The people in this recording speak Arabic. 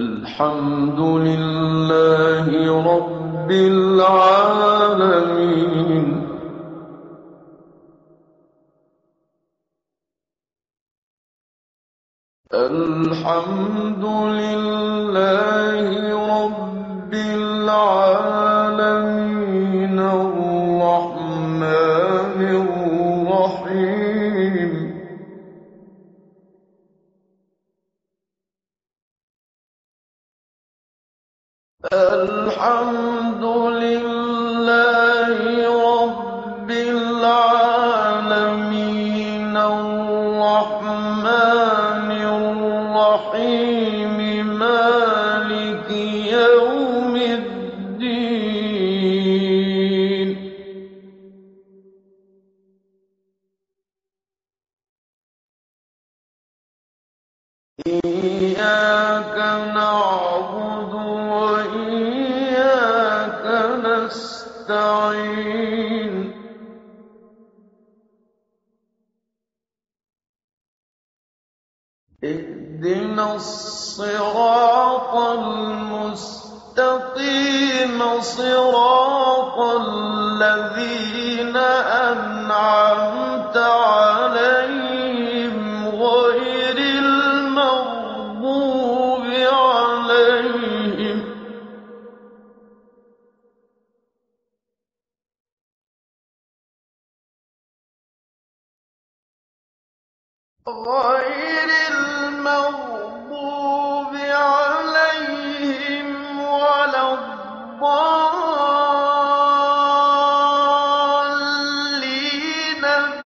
الحمد لله رب العالمين. الحمد لله رب العالمين. الحمد لله رب العالمين الرحمن الرحيم مالك يوم الدين إياك نستعين اهدنا الصراط المستقيم صراط الذين أنعمت غير